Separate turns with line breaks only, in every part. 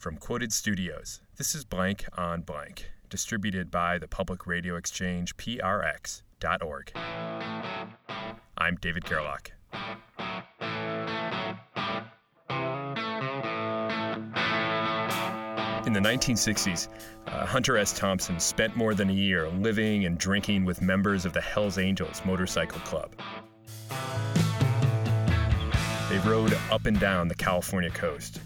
From Quoted Studios, this is Blank on Blank, distributed by the public radio exchange PRX.org. I'm David Gerlach. In the 1960s, uh, Hunter S. Thompson spent more than a year living and drinking with members of the Hells Angels Motorcycle Club. They rode up and down the California coast.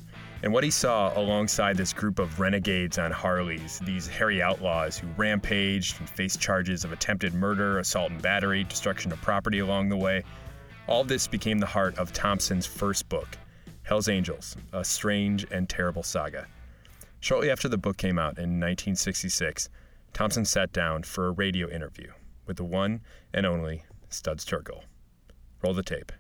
And what he saw alongside this group of renegades on Harleys, these hairy outlaws who rampaged and faced charges of attempted murder, assault and battery, destruction of property along the way, all this became the heart of Thompson's first book, Hell's Angels A Strange and Terrible Saga. Shortly after the book came out in 1966, Thompson sat down for a radio interview with the one and only Studs Terkel. Roll the tape.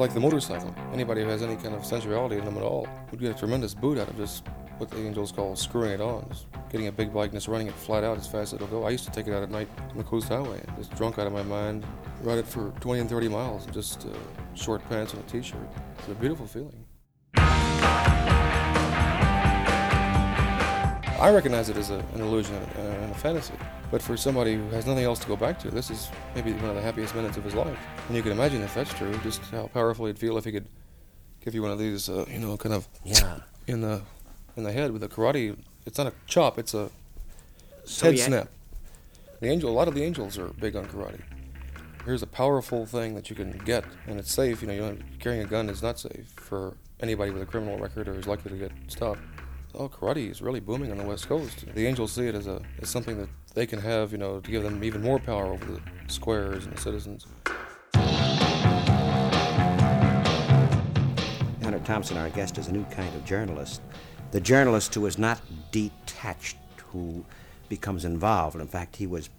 Like the motorcycle. Anybody who has any kind of sensuality in them at all would get a tremendous boot out of just what the angels call screwing it on. Just getting a big bike and just running it flat out as fast as it'll go. I used to take it out at night on the coast highway, just drunk out of my mind, ride it for 20 and 30 miles in just uh, short pants and a t-shirt. It's a beautiful feeling. I recognize it as a, an illusion and a fantasy. But for somebody who has nothing else to go back to, this is maybe one of the happiest minutes of his life. And you can imagine if that's true, just how powerful he'd feel if he could give you one of these, uh, you know, kind of
yeah.
in the in the head with a karate. It's not a chop; it's a so head yeah. snap. The angel, a lot of the angels are big on karate. Here's a powerful thing that you can get, and it's safe. You know, you carrying a gun is not safe for anybody with a criminal record or is likely to get stopped. Oh, karate is really booming on the West Coast. The Angels see it as a as something that they can have, you know, to give them even more power over the squares and the citizens.
Hunter Thompson, our guest, is a new kind of journalist. The journalist who is not detached, who becomes involved. In fact, he was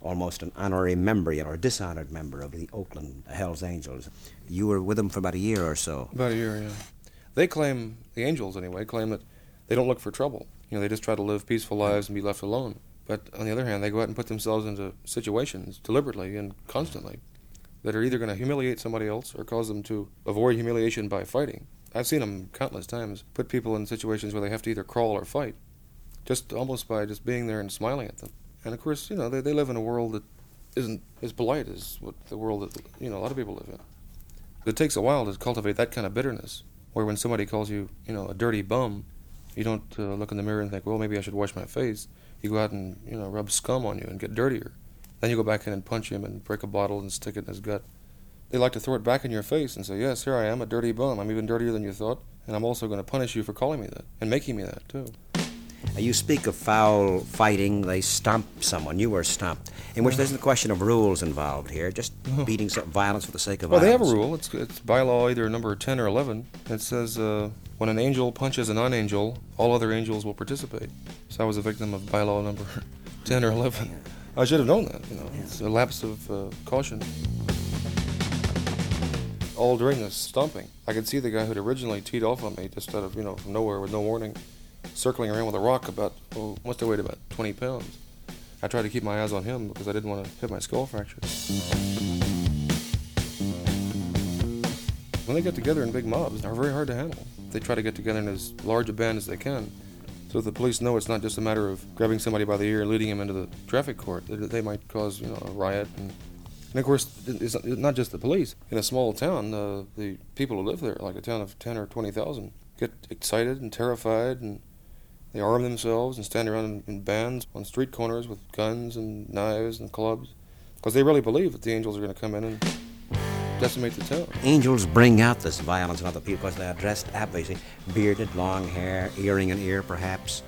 almost an honorary member or a dishonored member of the Oakland Hells Angels. You were with them for about a year or so.
About a year, yeah. They claim, the Angels anyway, claim that they don't look for trouble. You know, they just try to live peaceful lives and be left alone. But on the other hand, they go out and put themselves into situations deliberately and constantly that are either going to humiliate somebody else or cause them to avoid humiliation by fighting. I've seen them countless times put people in situations where they have to either crawl or fight, just almost by just being there and smiling at them. And of course, you know, they, they live in a world that isn't as polite as what the world that, you know, a lot of people live in. It takes a while to cultivate that kind of bitterness, where when somebody calls you, you know, a dirty bum, you don't uh, look in the mirror and think, well, maybe I should wash my face. You go out and you know rub scum on you and get dirtier. Then you go back in and punch him and break a bottle and stick it in his gut. They like to throw it back in your face and say, yes, here I am, a dirty bum. I'm even dirtier than you thought, and I'm also going to punish you for calling me that and making me that too.
You speak of foul fighting. They stomp someone. You were stomped. In which there's a question of rules involved here, just beating some violence for the sake of
well,
violence.
Well, they have a rule. It's, it's bylaw either number 10 or 11. It says uh, when an angel punches a non angel, all other angels will participate. So I was a victim of bylaw number 10 or 11. I should have known that. You know, it's a lapse of uh, caution. All during this stomping, I could see the guy who'd originally teed off on me just out of, you know, from nowhere with no warning circling around with a rock about, oh, must have weighed about 20 pounds. I tried to keep my eyes on him because I didn't want to hit my skull fracture. When they get together in big mobs, they're very hard to handle. They try to get together in as large a band as they can. So the police know it's not just a matter of grabbing somebody by the ear and leading him into the traffic court. They might cause, you know, a riot. And, and of course, it's not just the police. In a small town, uh, the people who live there, like a town of 10 or 20,000, get excited and terrified and they arm themselves and stand around in bands on street corners with guns and knives and clubs. Because they really believe that the angels are going to come in and decimate the town.
Angels bring out this violence in other people because they are dressed obviously bearded, long hair, earring in ear perhaps,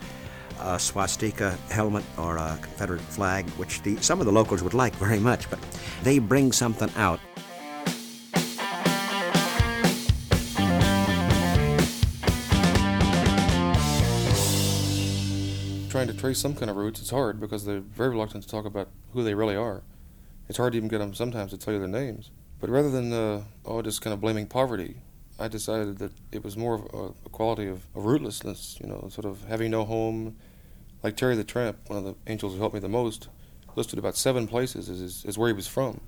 a swastika helmet or a Confederate flag, which the, some of the locals would like very much, but they bring something out
to trace some kind of roots, it's hard because they're very reluctant to talk about who they really are. It's hard to even get them sometimes to tell you their names. But rather than, uh, oh, just kind of blaming poverty, I decided that it was more of a, a quality of, of rootlessness, you know, sort of having no home. Like Terry the Tramp, one of the angels who helped me the most, listed about seven places as, as where he was from.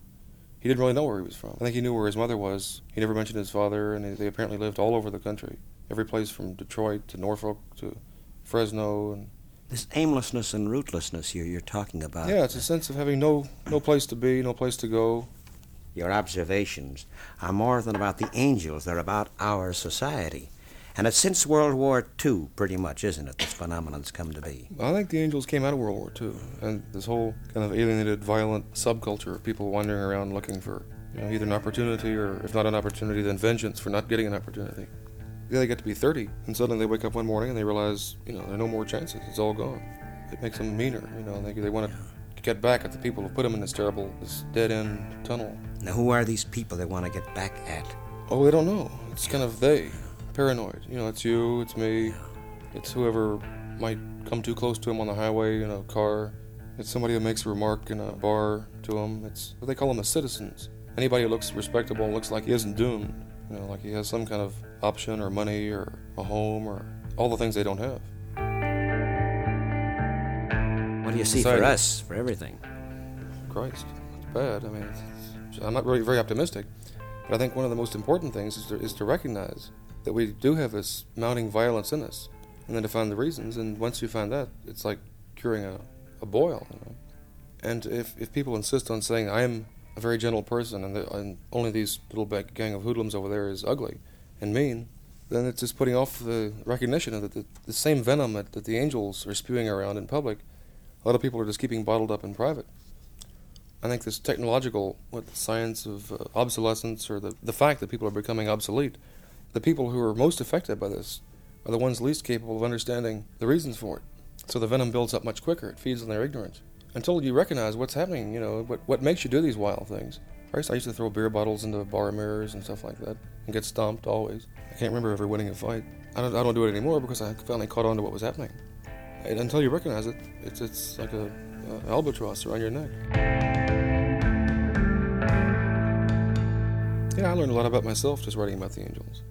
he didn't really know where he was from. I think he knew where his mother was. He never mentioned his father, and they apparently lived all over the country, every place from Detroit to Norfolk to Fresno, and
This aimlessness and rootlessness you're, you're talking about.
yeah, it's a sense of having no no place to be, no place to go.
Your observations are more than about the angels, they're about our society. And it's since World War II, pretty much, isn't it, this phenomenon's come to be?
I think the Angels came out of World War II, and this whole kind of alienated, violent subculture of people wandering around looking for you know, either an opportunity or, if not an opportunity, then vengeance for not getting an opportunity. They get to be 30, and suddenly they wake up one morning and they realize, you know, there are no more chances. It's all gone. It makes them meaner, you know, they, they want to get back at the people who put them in this terrible, this dead end tunnel.
Now, who are these people they want to get back at?
Oh, they don't know. It's kind of they. Paranoid. You know, it's you, it's me, it's whoever might come too close to him on the highway in a car. It's somebody who makes a remark in a bar to him. It's they call them the citizens. Anybody who looks respectable and looks like he isn't doomed. You know, like he has some kind of option or money or a home or all the things they don't have.
What do you see for us, for everything?
Christ, it's bad. I mean, it's, it's- I'm not really very optimistic, but I think one of the most important things is to, is to recognize that we do have this mounting violence in us, and then to find the reasons. And once you find that, it's like curing a, a boil. You know? And if, if people insist on saying I'm very gentle person and, the, and only these little gang of hoodlums over there is ugly and mean, then it's just putting off the recognition that the, the, the same venom that, that the angels are spewing around in public. A lot of people are just keeping bottled up in private. I think this technological, what the science of uh, obsolescence, or the, the fact that people are becoming obsolete, the people who are most affected by this are the ones least capable of understanding the reasons for it. So the venom builds up much quicker. It feeds on their ignorance. Until you recognize what's happening, you know, what, what makes you do these wild things. First, I used to throw beer bottles into bar mirrors and stuff like that and get stomped always. I can't remember ever winning a fight. I don't, I don't do it anymore because I finally caught on to what was happening. And until you recognize it, it's, it's like a, albatross around your neck. Yeah, I learned a lot about myself just writing about the angels.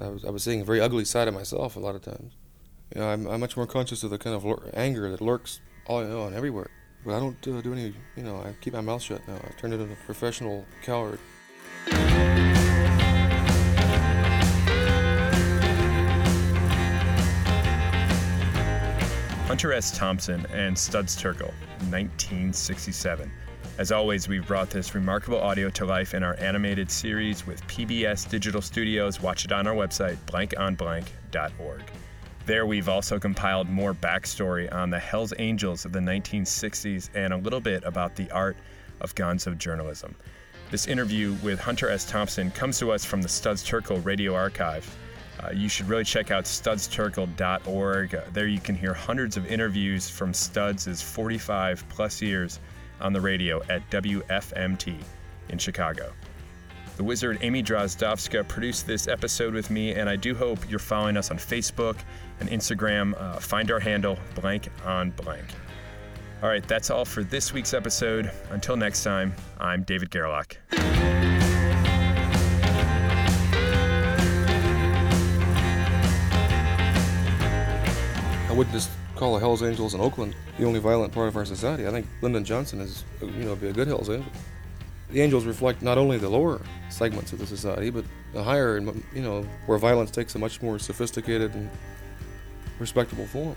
I was, I was seeing a very ugly side of myself a lot of times. You know, I'm, I'm much more conscious of the kind of lur- anger that lurks all you know, and everywhere. But I don't uh, do any, you know, I keep my mouth shut now. I've turned into a professional coward.
Hunter S. Thompson and Studs Terkel, 1967. As always, we've brought this remarkable audio to life in our animated series with PBS Digital Studios. Watch it on our website, blankonblank.org. There, we've also compiled more backstory on the Hells Angels of the 1960s and a little bit about the art of gonzo journalism. This interview with Hunter S. Thompson comes to us from the Studs Terkel Radio Archive. Uh, you should really check out studsterkel.org. There you can hear hundreds of interviews from Studs' 45 plus years on the radio at WFMT in Chicago. The wizard Amy Drozdowska produced this episode with me, and I do hope you're following us on Facebook and Instagram. Uh, find our handle, blank on blank. All right, that's all for this week's episode. Until next time, I'm David Gerlach.
I wouldn't just call the Hells Angels in Oakland the only violent part of our society. I think Lyndon Johnson is, you know, be a good Hells Angel. The Angels reflect not only the lower segments of the society, but the higher, and you know, where violence takes a much more sophisticated and respectable form.